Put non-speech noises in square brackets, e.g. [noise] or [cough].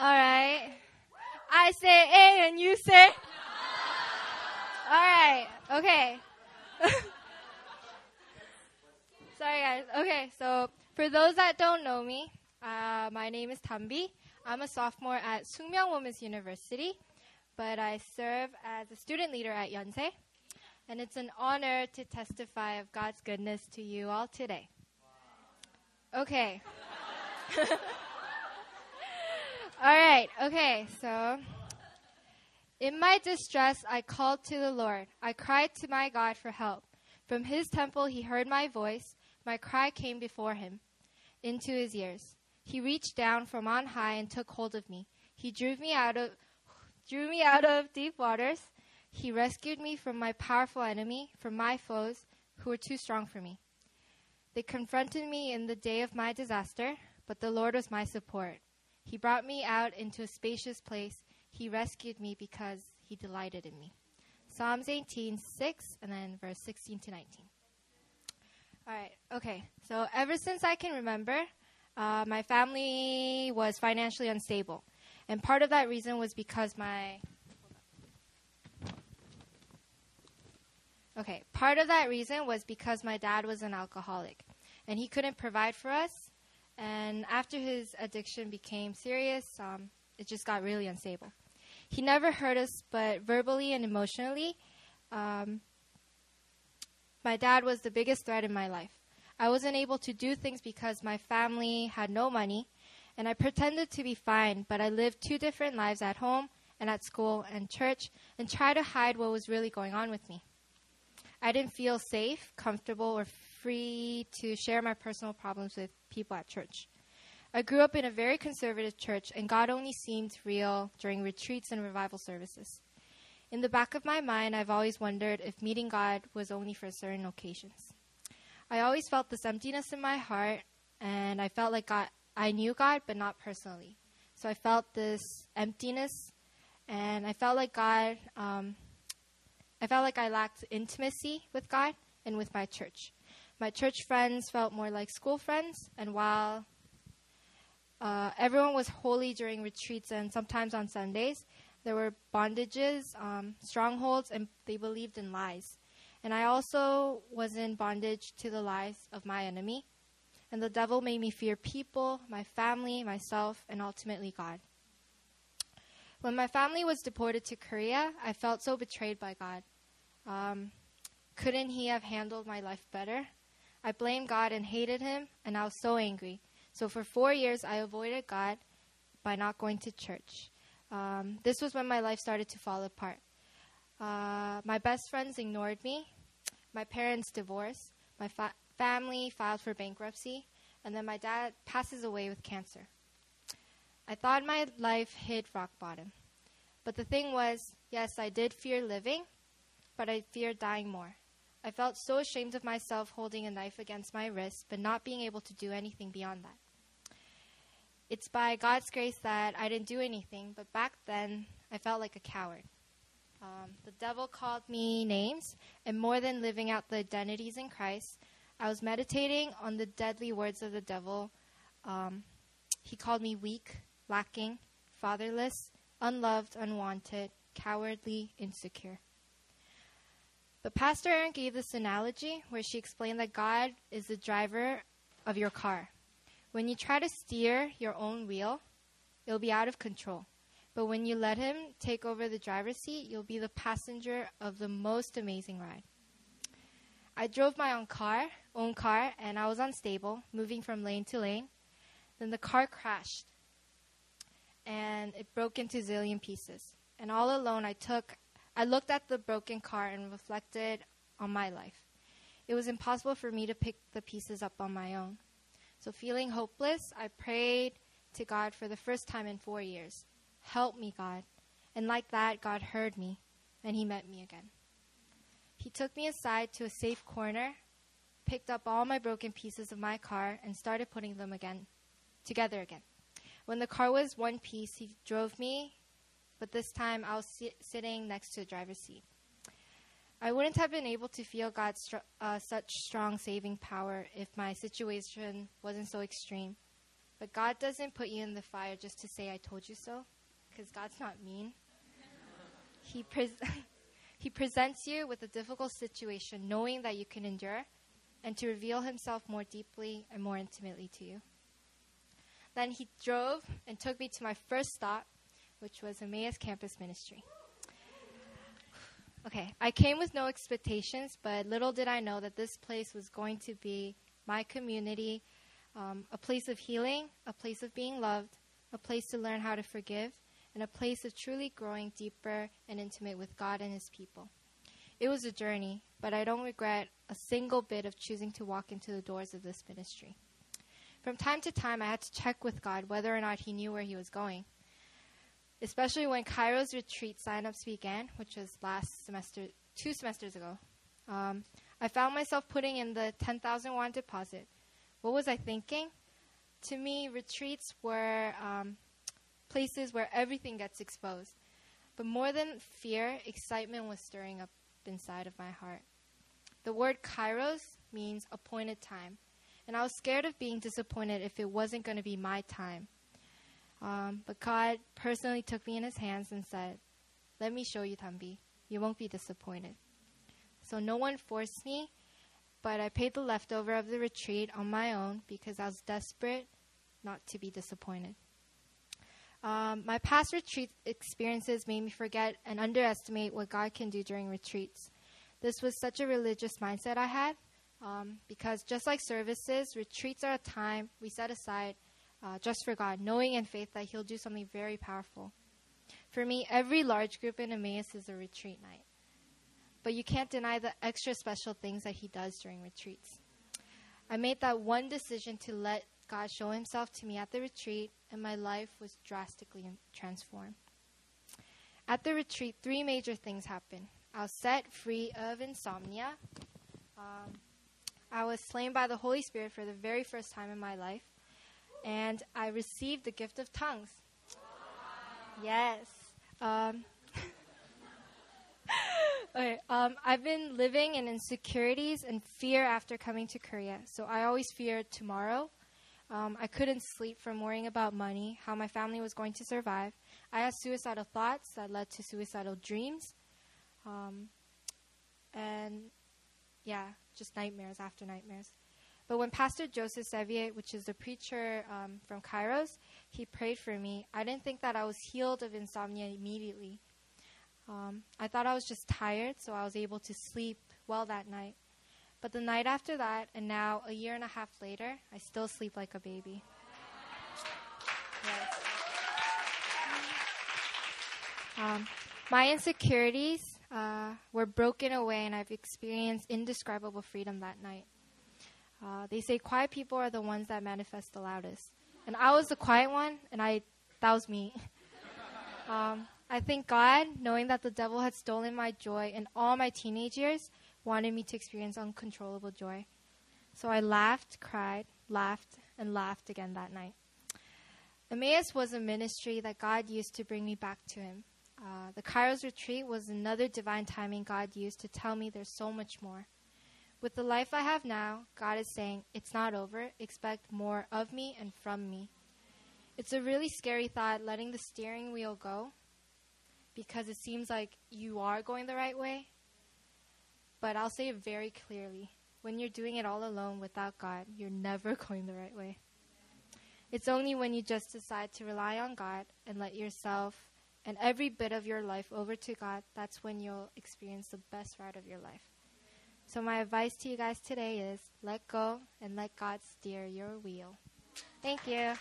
All right. I say A and you say. [laughs] All right. Okay. [laughs] Sorry, guys. Okay, so for those that don't know me, uh, my name is Tambi. I'm a sophomore at Sookmyung Women's University, but I serve as a student leader at Yonsei. And it's an honor to testify of God's goodness to you all today. Okay. [laughs] right, okay, so in my distress, I called to the Lord. I cried to my God for help. From his temple, he heard my voice. My cry came before him into his ears. He reached down from on high and took hold of me. He drew me out of drew me out of deep waters. He rescued me from my powerful enemy, from my foes who were too strong for me. They confronted me in the day of my disaster, but the Lord was my support. He brought me out into a spacious place. He rescued me because he delighted in me. Psalms 18, 6, and then verse 16 to 19. All right, okay. So ever since I can remember, uh, my family was financially unstable. And part of that reason was because my. Okay, part of that reason was because my dad was an alcoholic and he couldn't provide for us. And after his addiction became serious, um, it just got really unstable. He never hurt us, but verbally and emotionally, um, my dad was the biggest threat in my life. I wasn't able to do things because my family had no money, and I pretended to be fine, but I lived two different lives at home and at school and church and tried to hide what was really going on with me. I didn't feel safe, comfortable, or free to share my personal problems with people at church. I grew up in a very conservative church, and God only seemed real during retreats and revival services. In the back of my mind, I've always wondered if meeting God was only for certain occasions. I always felt this emptiness in my heart, and I felt like God, I knew God, but not personally. So I felt this emptiness, and I felt like God, um, I felt like I lacked intimacy with God and with my church. My church friends felt more like school friends, and while uh, everyone was holy during retreats and sometimes on Sundays, there were bondages, um, strongholds, and they believed in lies. And I also was in bondage to the lies of my enemy. And the devil made me fear people, my family, myself, and ultimately God. When my family was deported to Korea, I felt so betrayed by God. Um, couldn't He have handled my life better? I blamed God and hated Him, and I was so angry. So for four years, I avoided God by not going to church. Um, this was when my life started to fall apart. Uh, my best friends ignored me. My parents divorced. My fa- family filed for bankruptcy. And then my dad passes away with cancer. I thought my life hit rock bottom. But the thing was, yes, I did fear living, but I feared dying more. I felt so ashamed of myself holding a knife against my wrist, but not being able to do anything beyond that. It's by God's grace that I didn't do anything, but back then I felt like a coward. Um, the devil called me names, and more than living out the identities in Christ, I was meditating on the deadly words of the devil. Um, he called me weak, lacking, fatherless, unloved, unwanted, cowardly, insecure. But Pastor Erin gave this analogy where she explained that God is the driver of your car. When you try to steer your own wheel, you'll be out of control. But when you let Him take over the driver's seat, you'll be the passenger of the most amazing ride. I drove my own car, own car, and I was unstable, moving from lane to lane. Then the car crashed, and it broke into zillion pieces. And all alone, I took, I looked at the broken car and reflected on my life. It was impossible for me to pick the pieces up on my own. So, feeling hopeless, I prayed to God for the first time in four years Help me, God. And like that, God heard me, and He met me again. He took me aside to a safe corner, picked up all my broken pieces of my car, and started putting them again together again. When the car was one piece, he drove me, but this time I was si- sitting next to the driver's seat. I wouldn't have been able to feel God's uh, such strong saving power if my situation wasn't so extreme. But God doesn't put you in the fire just to say, I told you so, because God's not mean. he, pre- [laughs] he presents you with a difficult situation, knowing that you can endure, and to reveal Himself more deeply and more intimately to you. Then He drove and took me to my first stop, which was Emmaus Campus Ministry. Okay, I came with no expectations, but little did I know that this place was going to be my community, um, a place of healing, a place of being loved, a place to learn how to forgive, and a place of truly growing deeper and intimate with God and His people. It was a journey, but I don't regret a single bit of choosing to walk into the doors of this ministry. From time to time, I had to check with God whether or not He knew where He was going especially when Kairos retreat signups began, which was last semester, two semesters ago. Um, I found myself putting in the 10,000 won deposit. What was I thinking? To me, retreats were um, places where everything gets exposed. But more than fear, excitement was stirring up inside of my heart. The word kairos means appointed time. And I was scared of being disappointed if it wasn't going to be my time. Um, but God personally took me in his hands and said, Let me show you, Thambi. You won't be disappointed. So no one forced me, but I paid the leftover of the retreat on my own because I was desperate not to be disappointed. Um, my past retreat experiences made me forget and underestimate what God can do during retreats. This was such a religious mindset I had um, because just like services, retreats are a time we set aside uh, just for God, knowing in faith that He'll do something very powerful. For me, every large group in Emmaus is a retreat night. But you can't deny the extra special things that He does during retreats. I made that one decision to let God show Himself to me at the retreat, and my life was drastically transformed. At the retreat, three major things happened. I was set free of insomnia. Um, I was slain by the Holy Spirit for the very first time in my life and I received the gift of tongues. Yes. Um, [laughs] okay, um, I've been living in insecurities and fear after coming to Korea. So I always feared tomorrow. Um, I couldn't sleep from worrying about money, how my family was going to survive. I had suicidal thoughts that led to suicidal dreams. Um, and yeah, just nightmares after nightmares. But when Pastor Joseph Sevier, which is a preacher um, from Kairos, he prayed for me, I didn't think that I was healed of insomnia immediately. Um, I thought I was just tired, so I was able to sleep well that night. But the night after that, and now a year and a half later, I still sleep like a baby. Yes. Um, my insecurities uh, were broken away, and I've experienced indescribable freedom that night. Uh, they say quiet people are the ones that manifest the loudest. And I was the quiet one, and I that was me. [laughs] um, I thank God, knowing that the devil had stolen my joy in all my teenage years, wanted me to experience uncontrollable joy. So I laughed, cried, laughed, and laughed again that night. Emmaus was a ministry that God used to bring me back to Him. Uh, the Kairos retreat was another divine timing God used to tell me there's so much more. With the life I have now, God is saying, It's not over. Expect more of me and from me. It's a really scary thought letting the steering wheel go because it seems like you are going the right way. But I'll say it very clearly when you're doing it all alone without God, you're never [laughs] going the right way. It's only when you just decide to rely on God and let yourself and every bit of your life over to God, that's when you'll experience the best ride of your life. So, my advice to you guys today is let go and let God steer your wheel. Thank you.